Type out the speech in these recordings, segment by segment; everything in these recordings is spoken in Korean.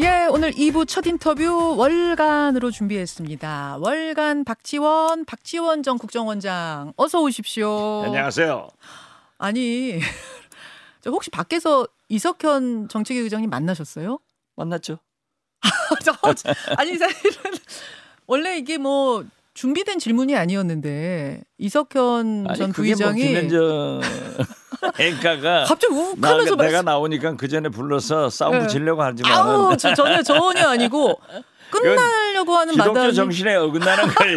예, 오늘 2부 첫 인터뷰 월간으로 준비했습니다. 월간 박지원, 박지원 전 국정원장, 어서 오십시오. 안녕하세요. 아니, 저 혹시 밖에서 이석현 정책위 의장님 만나셨어요? 만났죠. 아니, 사실은 원래 이게 뭐 준비된 질문이 아니었는데 이석현 아니, 전 그게 부의장이 뭐 김현정 앵카가 갑자기 나, 욱하면서 내가 나오니까 그 전에 불러서 싸움 네. 붙이려고 하지만 아우 저, 전혀 전혀 아니고 끝나려고 하는 기독교 정신에 어긋나는 거예요.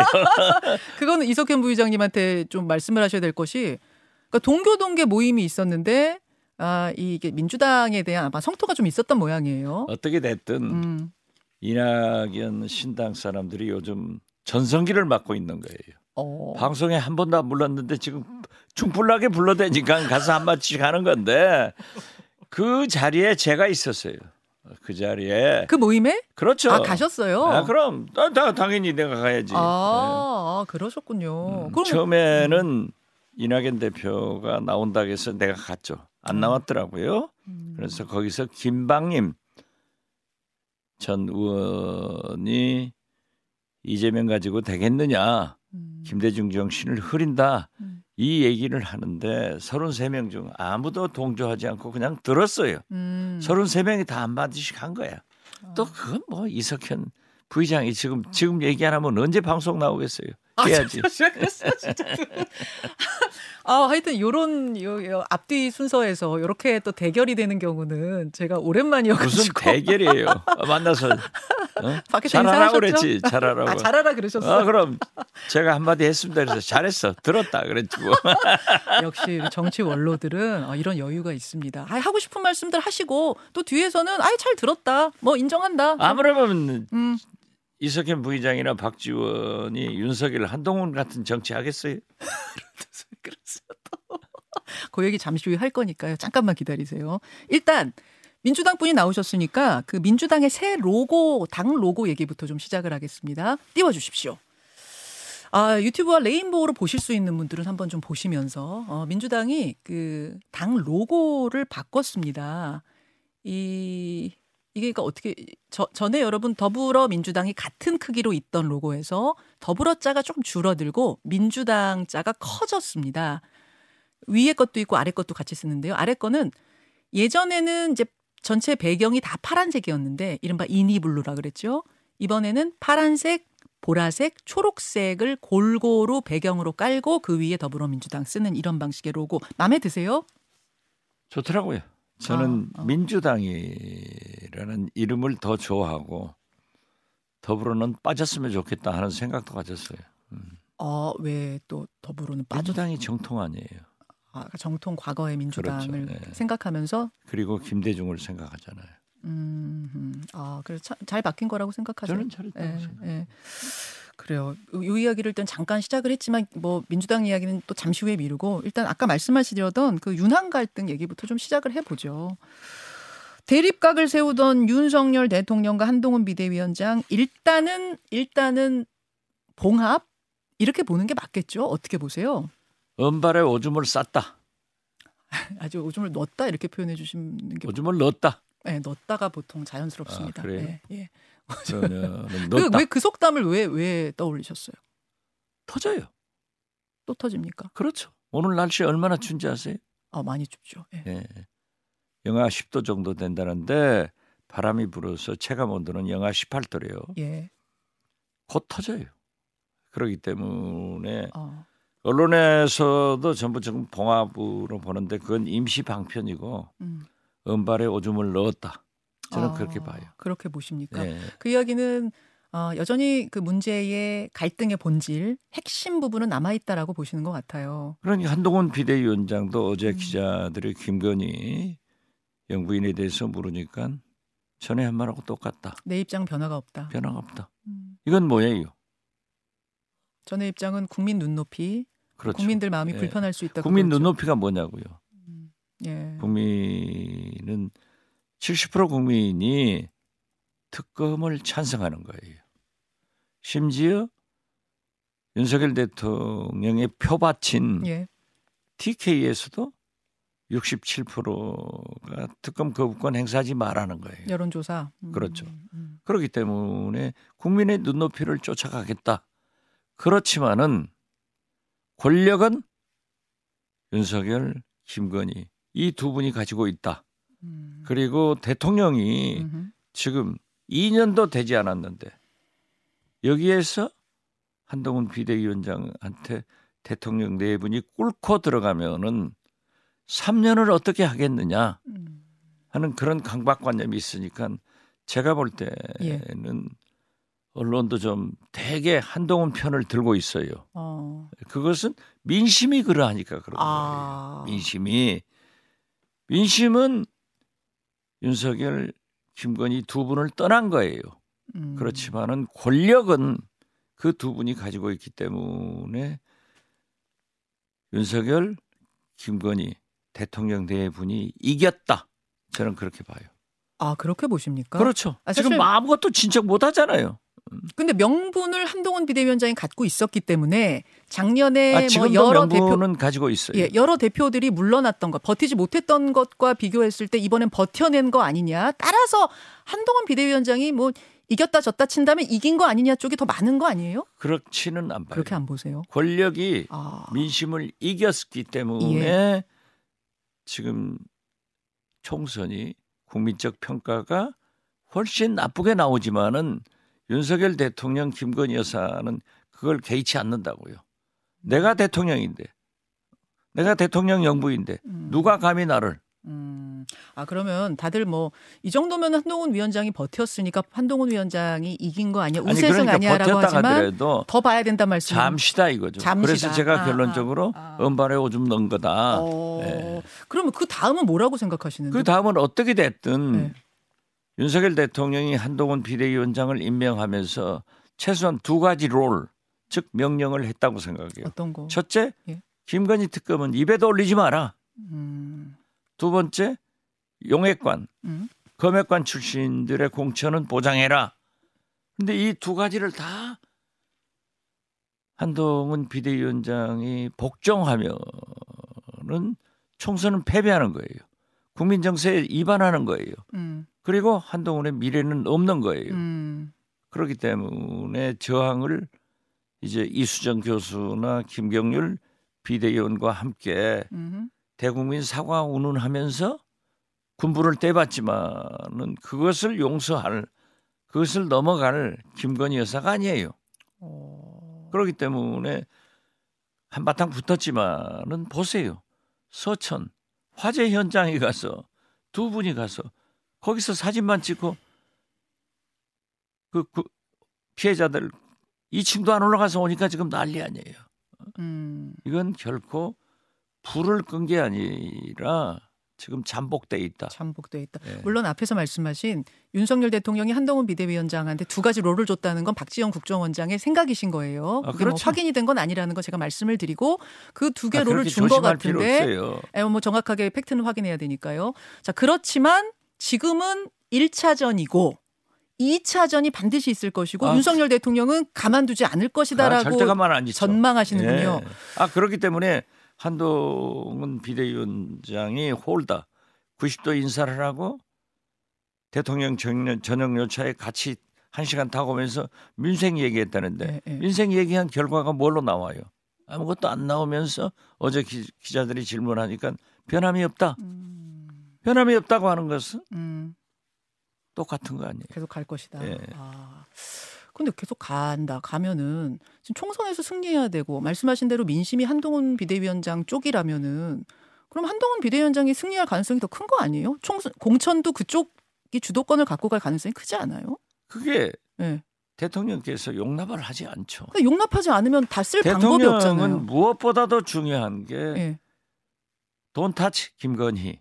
그거는 이석현 부의장님한테 좀 말씀을 하셔야 될 것이 그러니까 동교 동계 모임이 있었는데 아 이게 민주당에 대한 아마 성토가 좀 있었던 모양이에요. 어떻게 됐든 음. 이낙연 신당 사람들이 요즘 전성기를 맞고 있는 거예요. 어. 방송에 한 번도 안 불렀는데 지금 중불나게 불러대니까 가서 한 마디씩 하는 건데 그 자리에 제가 있었어요. 그 자리에 그 모임에 그렇죠. 아 가셨어요. 아, 그럼 아, 다, 당연히 내가 가야지. 아, 아, 그러셨군요. 네. 음, 그럼 처음에는 이낙연 대표가 나온다고 해서 내가 갔죠. 안 나왔더라고요. 음. 그래서 거기서 김방림 전 의원이 이재명 가지고 되겠느냐. 음. 김대중 정신을 흐린다. 음. 이 얘기를 하는데 33명 중 아무도 동조하지 않고 그냥 들었어요. 음. 33명이 다 한마디씩 한 거야. 또 그건 뭐 이석현 부의장이 지금 지금 얘기 안 하면 언제 방송 나오겠어요. 아, 해야지. 아, 하여튼 요런 요, 요 앞뒤 순서에서 이렇게 또 대결이 되는 경우는 제가 오랜만이어가지고 무슨 대결이에요. 어, 만나서 어? 인사하셨죠? 그랬지. 잘하라고. 아, 잘하라 그러셨어요. 아, 그럼 제가 한마디 했습니다. 그래서 잘했어. 들었다. 그랬지 뭐. 역시 정치 원로들은 어, 이런 여유가 있습니다. 아, 하고 싶은 말씀들 하시고 또 뒤에서는 아이 잘 들었다. 뭐 인정한다. 아무래도 음. 이석현 부의장이나 박지원이 윤석열 한동훈 같은 정치 하겠어요? 그 얘기 잠시 후에 할 거니까요. 잠깐만 기다리세요. 일단 민주당 분이 나오셨으니까 그 민주당의 새 로고, 당 로고 얘기부터 좀 시작을 하겠습니다. 띄워 주십시오. 아, 유튜브와 레인보우로 보실 수 있는 분들은 한번 좀 보시면서 어, 민주당이 그 당 로고를 바꿨습니다. 이 이게 그러니까 어떻게 저, 전에 여러분 더불어 민주당이 같은 크기로 있던 로고에서 더불어 자가 조금 줄어들고 민주당 자가 커졌습니다. 위에 것도 있고 아래 것도 같이 쓰는데요. 아래 거는 예전에는 이제 전체 배경이 다 파란색이었는데 이른바 이니블루라 그랬죠. 이번에는 파란색, 보라색, 초록색을 골고루 배경으로 깔고 그 위에 더불어민주당 쓰는 이런 방식의 로고 마음에 드세요? 좋더라고요. 저는 아, 아. 민주당이라는 이름을 더 좋아하고 더불어는 빠졌으면 좋겠다 하는 생각도 가졌어요. 어, 왜 또 더불어는 빠져? 민주당이 정통 아니에요. 아, 정통 과거의 민주당을 그렇죠. 네. 생각하면서 그리고 김대중을 생각하잖아요. 음, 음. 아, 그래서 참- 잘 바뀐 거라고 생각하세요? 저는 잘했다고 예, 생각해요. 예. 그래요. 이, 이 이야기를 일단 잠깐 시작을 했지만 뭐 민주당 이야기는 또 잠시 후에 미루고 일단 아까 말씀하시려던 그 윤한 갈등 얘기부터 좀 시작을 해보죠. 대립각을 세우던 윤석열 대통령과 한동훈 비대위원장 일단은 일단은 봉합 이렇게 보는 게 맞겠죠? 어떻게 보세요? 은발에 오줌을 쌌다. 아주 오줌을 넣었다 이렇게 표현해 주시는 게 오줌을 넣었다. 네, 넣었다가 보통 자연스럽습니다. 아, 그래요? 예, 예. 그러면 넣었다. 왜그 속담을 왜 왜 떠올리셨어요? 터져요. 또 터집니까? 그렇죠. 오늘 날씨 얼마나 춘지 아세요? 아 많이 춥죠. 예. 예. 영하 10도 정도 된다는데 바람이 불어서 체감 온도는 영하 18도래요. 예. 곧 터져요. 그렇기 때문에 어. 언론에서도 전부 지금 봉합으로 보는데 그건 임시 방편이고 음. 은발에 오줌을 넣었다. 저는 아, 그렇게 봐요. 그렇게 보십니까? 예. 그 이야기는 어, 여전히 그 문제의 갈등의 본질, 핵심 부분은 남아 있다라고 보시는 것 같아요. 그러니 한동훈 비대위원장도 어제 음. 기자들이 김건희 영부인에 대해서 물으니까 전에 한 말하고 똑같다. 내 입장 변화가 없다. 변화가 없다. 음. 이건 뭐예요? 전의 입장은 국민 눈높이, 그렇죠. 국민들 마음이 예. 불편할 수 있다. 국민 눈높이가 뭐냐고요? 예. 국민은 70% 국민이 특검을 찬성하는 거예요. 심지어 윤석열 대통령의 표받친 예. TK에서도 67%가 특검 거부권 행사하지 말라는 거예요. 여론조사. 음, 그렇죠. 음. 그렇기 때문에 국민의 눈높이를 쫓아가겠다. 그렇지만은 권력은 윤석열, 김건희 이 두 분이 가지고 있다. 음. 그리고 대통령이 음흠. 지금 2년도 되지 않았는데 여기에서 한동훈 비대위원장한테 대통령 네 분이 꿇고 들어가면은 3년을 어떻게 하겠느냐 음. 하는 그런 강박관념이 있으니까 제가 볼 예. 때는 언론도 좀 대개 한동훈 편을 들고 있어요. 어. 그것은 민심이 그러하니까 그런 아. 거예요. 민심이 민심은 윤석열, 김건희 두 분을 떠난 거예요. 음. 그렇지만은 권력은 그 두 분이 가지고 있기 때문에 윤석열, 김건희 대통령 네 분이 이겼다. 저는 그렇게 봐요. 아 그렇게 보십니까? 그렇죠. 아, 사실- 지금 아무것도 진척 못 하잖아요. 근데 명분을 한동훈 비대위원장이 갖고 있었기 때문에 작년에 아, 뭐 여러 대표 명분은 가지고 있어요. 예, 여러 대표들이 물러났던 것, 버티지 못했던 것과 비교했을 때 이번엔 버텨낸 거 아니냐. 따라서 한동훈 비대위원장이 뭐 이겼다 졌다 친다면 이긴 거 아니냐 쪽이 더 많은 거 아니에요? 그렇지는 않 봐요. 그렇게 안 보세요. 권력이 아. 민심을 이겼기 때문에 예. 지금 총선이 국민적 평가가 훨씬 나쁘게 나오지만은 윤석열 대통령 김건희 여사는 그걸 개의치 않는다고요. 내가 대통령인데 내가 대통령 영부인데 음. 누가 감히 나를 음. 아 그러면 다들 뭐 이 정도면 한동훈 위원장이 버텼으니까 한동훈 위원장이 이긴 거 아니야? 아니 우세승 그러니까 아니야라고 버텼다 하지만 더 봐야 된다 말씀. 잠시다 이거죠. 잠시다. 그래서 제가 아, 결론적으로 아, 아. 은발에 오줌 넣은 거다. 어. 예. 그러면 그 다음은 뭐라고 생각하시는데? 그 다음은 어떻게 됐든 네. 윤석열 대통령이 한동훈 비대위원장을 임명하면서 최소한 두 가지 롤, 즉 명령을 했다고 생각해요. 어떤 거? 첫째, 예. 김건희 특검은 입에도 올리지 마라. 음. 두 번째, 용액관, 음. 검액관 출신들의 공천은 보장해라. 근데 이 두 가지를 다 한동훈 비대위원장이 복종하면은 총선은 패배하는 거예요. 국민 정세에 위반하는 거예요. 음. 그리고 한동훈의 미래는 없는 거예요. 음. 그렇기 때문에 저항을 이제 이수정 교수나 김경률 비대위원과 함께 음. 대국민 사과 운운하면서 군부를 떼봤지만은 그것을 용서할 그것을 넘어갈 김건희 여사가 아니에요. 어. 그렇기 때문에 한바탕 붙었지만은 보세요. 서천 화재 현장에 가서 두 분이 가서 거기서 사진만 찍고 그, 그 피해자들 2층도 안 올라가서 오니까 지금 난리 아니에요. 음. 이건 결코 불을 끈 게 아니라 지금 잠복돼 있다. 잠복돼 있다. 예. 물론 앞에서 말씀하신 윤석열 대통령이 한동훈 비대위원장한테 두 가지 롤을 줬다는 건 박지원 국정원장의 생각이신 거예요. 아, 그게 뭐 그렇죠. 확인이 된 건 아니라는 거 제가 말씀을 드리고 그 두개 아, 롤을 그렇게 준것 조심할 필요 같은데. 에, 뭐 정확하게 팩트는 확인해야 되니까요. 자, 그렇지만 지금은 1차전이고 2차전이 반드시 있을 것이고 아. 윤석열 대통령은 가만두지 않을 아, 것이다라고 있죠. 전망하시는군요. 예. 아 그렇기 때문에 한동훈 비대위원장이 홀다 90도 인사를 하고 대통령 전용, 전용 열차에 같이 한 시간 타고 오면서 민생 얘기했다는데 예, 예. 민생 얘기한 결과가 뭘로 나와요? 아무것도 안 나오면서 어제 기, 자들이 질문하니까 변함이 없다. 음, 변함이 없다고 하는 것은 음, 똑같은 거 아니에요? 계속 갈 것이다. 예. 아. 근데 계속 간다. 가면은 지금 총선에서 승리해야 되고 말씀하신 대로 민심이 한동훈 비대위원장 쪽이라면은 그럼 한동훈 비대위원장이 승리할 가능성이 더 큰 거 아니에요? 총선 공천도 그쪽이 주도권을 갖고 갈 가능성이 크지 않아요? 그게 예. 대통령께서 용납을 하지 않죠. 근데 용납하지 않으면 다 쓸 방법이 없잖아요. 대통령은 무엇보다도 중요한 게 예. 돈 타치 김건희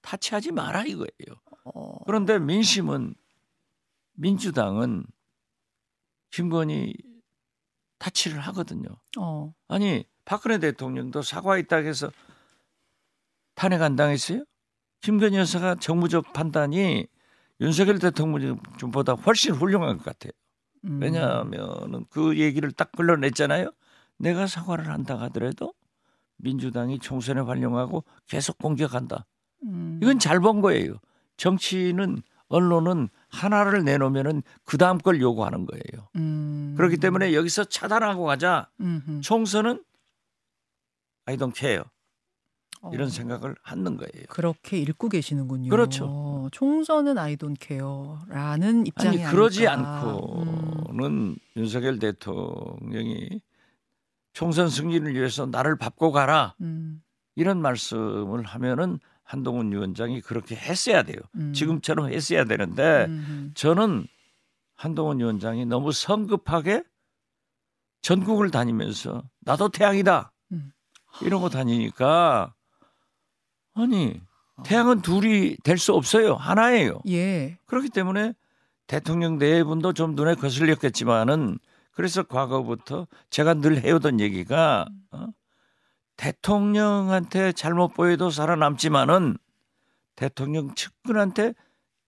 타치하지 마라 이거예요. 어, 그런데 민심은 민주당은 김건희 타치를 하거든요. 어. 아니 박근혜 대통령도 사과했다고 해서 탄핵 안 당했어요? 김건희 여사가 정무적 판단이 윤석열 대통령보다 훨씬 훌륭한 것 같아요. 음. 왜냐하면은 그 얘기를 딱 불러냈잖아요. 내가 사과를 한다 하더라도 민주당이 총선에 활용하고 계속 공격한다. 음. 이건 잘 본 거예요. 정치는 언론은 하나를 내놓으면은 그 다음 걸 요구하는 거예요. 음. 그렇기 때문에 여기서 차단하고 가자. 음흠. 총선은 I don't care 이런 어. 생각을 하는 거예요. 그렇게 읽고 계시는군요. 그렇죠. 총선은 아이 돈 케어라는 입장이 아니 그러지 아닐까. 음. 않고는 윤석열 대통령이 총선 승리를 위해서 나를 밟고 가라 음, 이런 말씀을 하면은 한동훈 위원장이 그렇게 했어야 돼요. 음. 지금처럼 했어야 되는데 음, 저는 한동훈 위원장이 너무 성급하게 전국을 다니면서 나도 태양이다 음. 이러고 다니니까 아니 태양은 둘이 될 수 없어요 하나예요. 예. 그렇기 때문에 대통령 내분도 좀 눈에 거슬렸겠지만은 그래서 과거부터 제가 늘 해오던 얘기가 어? 대통령한테 잘못 보여도 살아남지만은 대통령 측근한테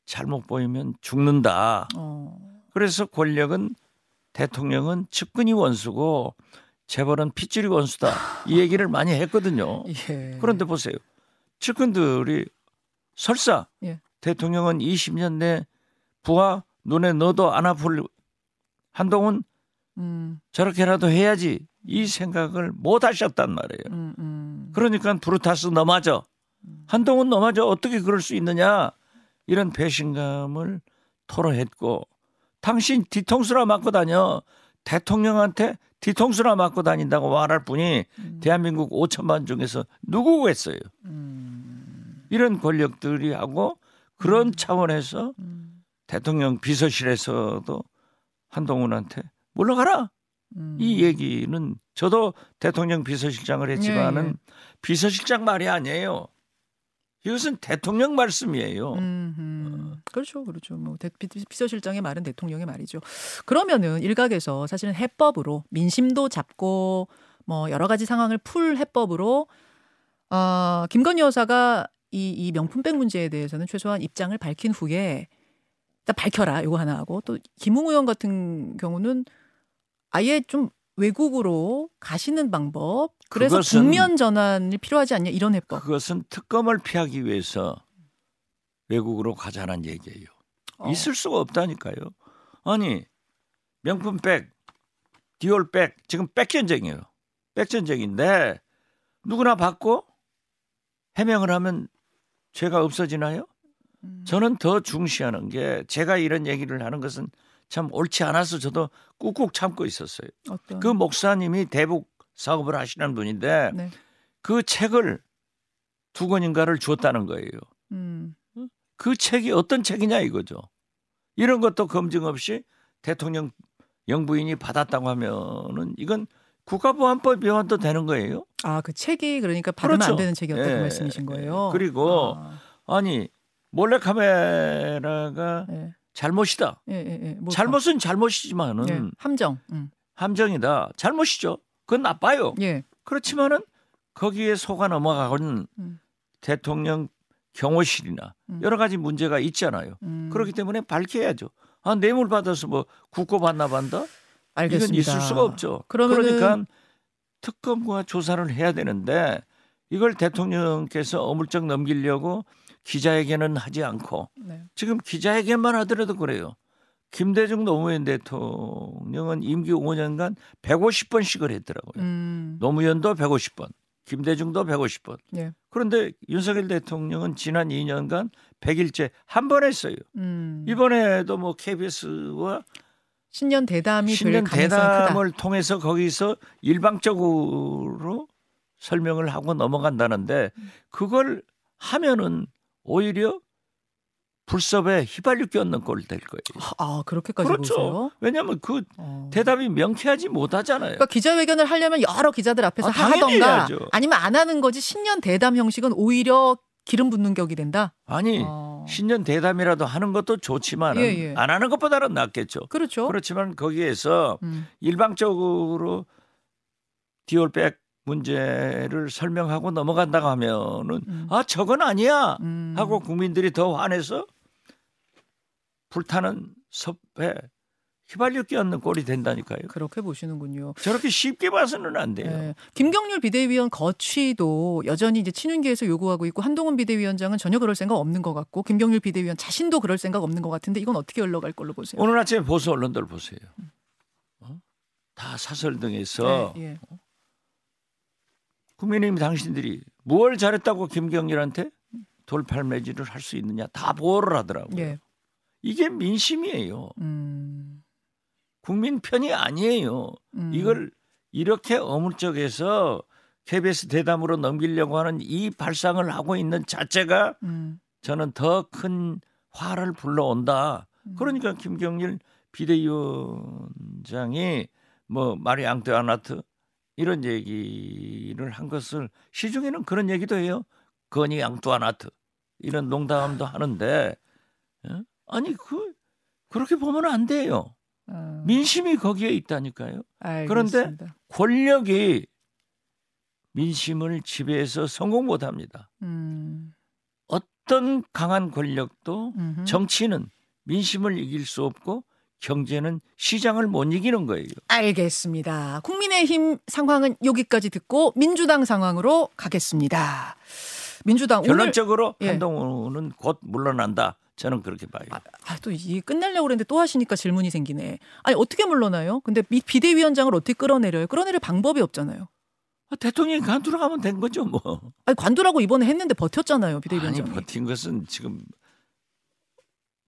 잘못 보이면 죽는다. 어. 그래서 권력은 대통령은 측근이 원수고 재벌은 핏줄이 원수다. 이 얘기를 많이 했거든요. 예. 그런데 보세요. 측근들이 설사 예. 대통령은 20년 내 부하 눈에 넣어도 안 아플 한동훈 음, 저렇게라도 해야지 이 생각을 못 하셨단 말이에요. 음, 음. 그러니까 브루타스 넘어져. 한동훈 넘어져 어떻게 그럴 수 있느냐 이런 배신감을 토로했고 당신 뒤통수나 맞고 다녀 대통령한테 뒤통수나 맞고 다닌다고 말할 분이 음. 대한민국 5천만 중에서 누구겠어요? 음, 이런 권력들이 하고 그런 차원에서 음, 대통령 비서실에서도 한동훈한테 물러가라 음. 이 얘기는 저도 대통령 비서실장을 했지만은 예, 예. 비서실장 말이 아니에요. 이것은 대통령 말씀이에요. 음, 음. 그렇죠, 그렇죠. 뭐 대, 비- 비서실장의 말은 대통령의 말이죠. 그러면은 일각에서 사실은 해법으로 민심도 잡고 뭐 여러 가지 상황을 풀 해법으로 어, 김건희 여사가 이, 이 명품백 문제에 대해서는 최소한 입장을 밝힌 후에 일단 밝혀라 이거 하나 하고 또 김웅 의원 같은 경우는 아예 좀 외국으로 가시는 방법 그래서 국면 전환이 필요하지 않냐 이런 해법. 그것은 특검을 피하기 위해서 외국으로 가자는 얘기예요. 어. 있을 수가 없다니까요. 아니 명품백, 디올백 지금 백전쟁이에요. 백전쟁인데 누구나 받고 해명을 하면 죄가 없어지나요? 음. 저는 더 중시하는 게 제가 이런 얘기를 하는 것은 참 옳지 않아서 저도 꾹꾹 참고 있었어요. 어떤 그 목사님이 대북 사업을 하시는 분인데 네. 그 책을 두 권인가를 줬다는 거예요. 음. 그 책이 어떤 책이냐 이거죠. 이런 것도 검증 없이 대통령 영부인이 받았다고 하면은 이건 국가보안법 위반도 되는 거예요. 아, 그 책이 그러니까 받으면 그렇죠. 안 되는 책이었다 그 예, 말씀이신 거예요. 그리고 아, 아니 몰래 카메라가 예, 잘못이다. 예, 예, 예. 뭐 잘못은 잘못이지만은 예, 함정. 음. 함정이다. 잘못이죠. 그건 나빠요. 예. 그렇지만은 거기에 속아 넘어가고는 음. 대통령 경호실이나 음. 여러 가지 문제가 있잖아요. 음. 그렇기 때문에 밝혀야죠. 아 뇌물 받아서 뭐 국고 받나 반다? 알겠습니다. 이건 있을 수가 없죠. 그러면은- 그러니까 특검과 조사를 해야 되는데 이걸 대통령께서 어물쩍 넘기려고 기자회견은 하지 않고 네. 지금 기자회견만 하더라도 그래요. 김대중 노무현 대통령은 임기 5년간 150번씩을 했더라고요. 음. 노무현도 150번, 김대중도 150번. 예. 그런데 윤석열 대통령은 지난 2년간 100일째 한 번 했어요. 음. 이번에도 뭐 KBS와 신년 대담이 될 신년 가능성이 크다. 대담을 통해서 거기서 일방적으로 설명을 하고 넘어간다는데 그걸 하면은 오히려 불섭에 휘발유 껴넣는 꼴 될 거예요. 아, 그렇게까지 그렇죠. 보세요? 왜냐하면 그 어. 대답이 명쾌하지 못하잖아요. 그러니까 기자회견을 하려면 여러 기자들 앞에서 아, 하던가 해야죠. 아니면 안 하는 거지 신년 대담 형식은 오히려 기름 붓는 격이 된다. 아니 어. 신년 대담이라도 하는 것도 좋지만 예, 예. 안 하는 것보다는 낫겠죠. 그렇죠. 그렇지만 거기에서 음. 일방적으로 디올백 문제를 설명하고 넘어간다고 하면은 음. 아 저건 아니야 음. 하고 국민들이 더 화내서 불타는 섭에 휘발유 끼얹는 꼴이 된다니까요. 그렇게 보시는군요. 저렇게 쉽게 봐서는 안 돼요. 네. 김경률 비대위원 거취도 여전히 이제 친윤계에서 요구하고 있고 한동훈 비대위원장은 전혀 그럴 생각 없는 것 같고 김경률 비대위원 자신도 그럴 생각 없는 것 같은데 이건 어떻게 흘러갈 걸로 보세요? 오늘 아침에 보수 언론들 보세요. 어? 다 사설 등에서 네, 예. 국민의힘 당신들이 뭘 잘했다고 김경률한테 돌팔매질을 할 수 있느냐 다 보호를 하더라고요. 예. 이게 민심이에요. 음, 국민 편이 아니에요. 음. 이걸 이렇게 어물쩍해서 KBS 대담으로 넘기려고 하는 이 발상을 하고 있는 자체가 음, 저는 더 큰 화를 불러온다. 음. 그러니까 김경일 비대위원장이 뭐 마리 앙뚜아나트 이런 얘기를 한 것을 시중에는 그런 얘기도 해요. 거니 앙뚜아나트 이런 농담도 하는데 예? 아니 그 그렇게 보면 안 돼요. 어, 민심이 거기에 있다니까요. 그런데 알겠습니다. 권력이 민심을 지배해서 성공 못 합니다. 음, 어떤 강한 권력도 음흠. 정치는 민심을 이길 수 없고 경제는 시장을 못 이기는 거예요. 알겠습니다. 국민의힘 상황은 여기까지 듣고 민주당 상황으로 가겠습니다. 민주당 오늘 결론적으로 예. 한동훈은 곧 물러난다. 저는 그렇게 봐요. 아, 또 이게 끝내려고 그랬는데 또 하시니까 질문이 생기네. 아니 어떻게 물러나요? 근데 미- 비대위원장을 어떻게 끌어내려요? 끌어내릴 방법이 없잖아요. 아, 대통령이 가면 된 거죠, 뭐. 아니 관두라고 이번에 했는데 버텼잖아요, 아니 비대위원장이. 버틴 것은 지금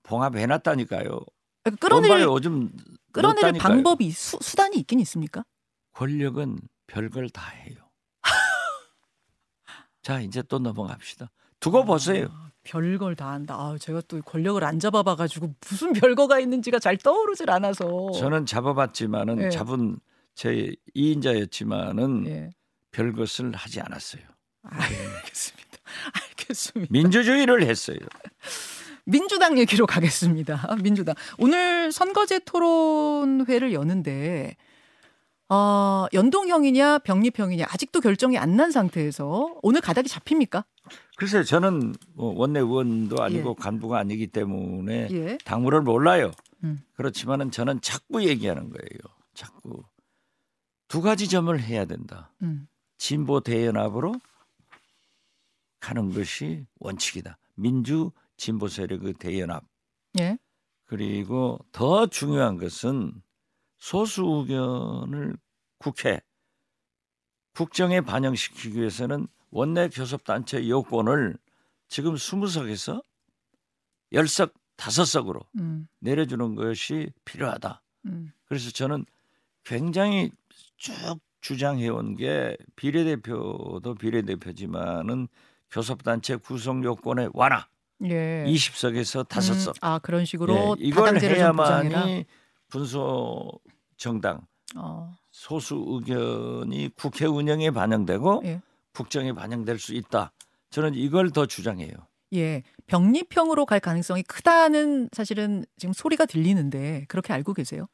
봉합해놨다니까요. 그러니까 끌어내릴 오줌 끌어내릴 넣었다니까요. 방법이 수, 수단이 있긴 있습니까? 권력은 별걸 다 해요. 자 이제 또 넘어갑시다. 두고 보세요. 아, 별걸 다 한다. 아, 제가 또 권력을 안 잡아봐가지고 무슨 별거가 있는지가 잘 떠오르질 않아서. 저는 잡아봤지만은 예. 잡은 제 2인자였지만은 예. 별것을 하지 않았어요. 알겠습니다. 알겠습니다. 민주주의를 했어요. 민주당 얘기로 가겠습니다. 민주당 오늘 선거제 토론회를 여는데 어, 연동형이냐 병립형이냐 아직도 결정이 안 난 상태에서 오늘 가닥이 잡힙니까? 글쎄 저는 뭐 원내 의원도 아니고 간부가 아니기 때문에 예. 당무를 몰라요. 음. 그렇지만은 저는 자꾸 얘기하는 거예요. 자꾸 두 가지 점을 해야 된다. 음. 진보 대연합으로 가는 것이 원칙이다. 민주 진보 세력의 대연합. 예. 그리고 더 중요한 것은 소수 의견을 국회 국정에 반영시키기 위해서는 원내 교섭단체 여권을 지금 20석에서 10석, 5석으로 음. 내려주는 것이 필요하다. 음. 그래서 저는 굉장히 쭉 주장해온 게 비례대표도 비례대표지만은 교섭단체 구성 요건의 완화 예. 20석에서 5석 음, 아 그런 식으로 예, 이걸. 해야만이 분소 정당 어. 소수 의견이 국회 운영에 반영되고 예. 국정에 반영될 수 있다. 저는 이걸 더 주장해요. 예. 병립형으로 갈 가능성이 크다는 사실은 지금 소리가 들리는데 그렇게 알고 계세요?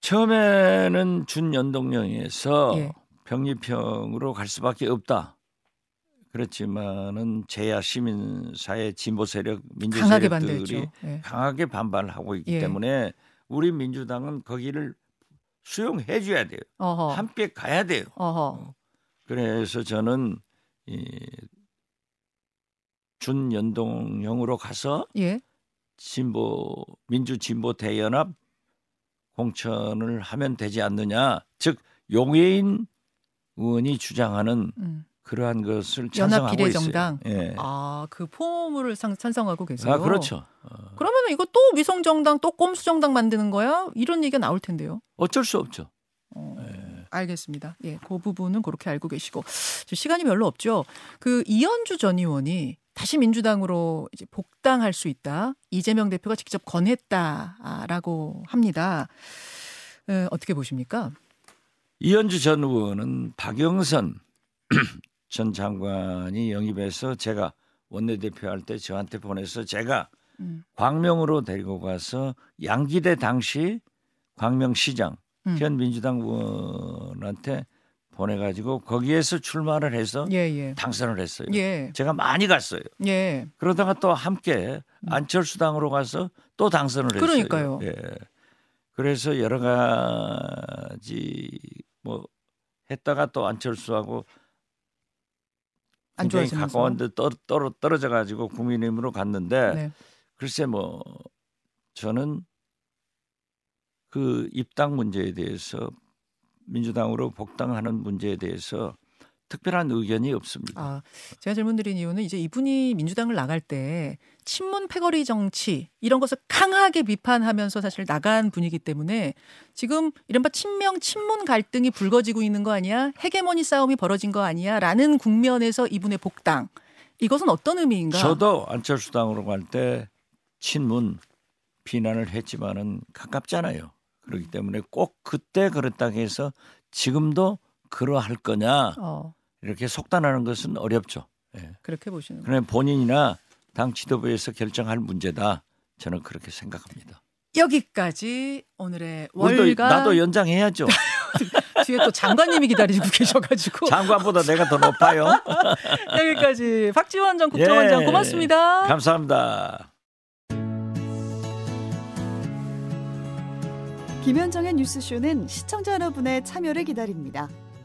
처음에는 준연동령에서 예. 병립형으로 갈 수밖에 없다. 그렇지만은 제야 시민사회 진보 세력 민주 강하게 세력들이. 예. 강하게 반발하고 있기 예. 때문에 우리 민주당은 거기를 수용해 줘야 돼요. 어허. 함께 가야 돼요. 어허. 그래서 저는 이 준연동형으로 가서 예. 진보 민주 진보 대연합 공천을 하면 되지 않느냐. 즉 용해인 의원이 주장하는 음. 그러한 것을 찬성하고 비례정당. 있어요. 예. 아, 그 포물을 상- 찬성하고 계세요. 아, 그렇죠. 어, 그러면 이거 또 위성 정당 또 꼼수 정당 만드는 거야? 이런 얘기가 나올 텐데요. 어쩔 수 없죠. 어, 예. 알겠습니다. 예, 그 부분은 그렇게 알고 계시고 시간이 별로 없죠. 그 이현주 전 의원이 다시 민주당으로 이제 복당할 수 있다. 이재명 대표가 직접 권했다라고 합니다. 에, 어떻게 보십니까? 이현주 전 의원은 박영선 전 장관이 영입해서 제가 원내대표 할 때 저한테 보내서 제가 음. 광명으로 데리고 가서 양기대 당시 광명시장 음. 현 민주당 의원한테 보내가지고 거기에서 출마를 해서 예, 예. 당선을 했어요. 예. 제가 많이 갔어요. 예. 그러다가 또 함께 안철수 당으로 가서 또 당선을 했어요. 그러니까요. 예. 그래서 여러 가지 뭐 했다가 또 안철수하고 안 굉장히. 가까운데 떨, 떨어, 떨어져 가지고 국민의힘으로 갔는데 네. 글쎄 뭐 저는 그 입당 문제에 대해서 민주당으로 복당하는 문제에 대해서 특별한 의견이 없습니다. 아, 제가 질문 드린 이유는 이제 이분이 민주당을 나갈 때 친문 패거리 정치 이런 것을 강하게 비판하면서 사실 나간 분이기 때문에 지금 이른바 친명 친문 갈등이 불거지고 있는 거 아니야? 헤게모니 싸움이 벌어진 거 아니야? 라는 국면에서 이분의 복당. 이것은 어떤 의미인가? 저도 안철수 당으로 갈 때 친문 비난을 했지만은 가깝잖아요. 그렇기 때문에 꼭 그때 그랬다고 해서 지금도 그러할 거냐 어, 이렇게 속단하는 것은 어렵죠. 예. 그렇게 보시는 거예요. 그냥 본인이나 당 지도부에서 결정할 문제다. 저는 그렇게 생각합니다. 여기까지 오늘의 월간 나도 연장해야죠. 뒤에 또 장관님이 기다리고 계셔가지고 장관보다 내가 더 높아요. 여기까지 박지원 전 국정원장 예. 고맙습니다. 감사합니다. 김현정의 뉴스쇼는 시청자 여러분의 참여를 기다립니다.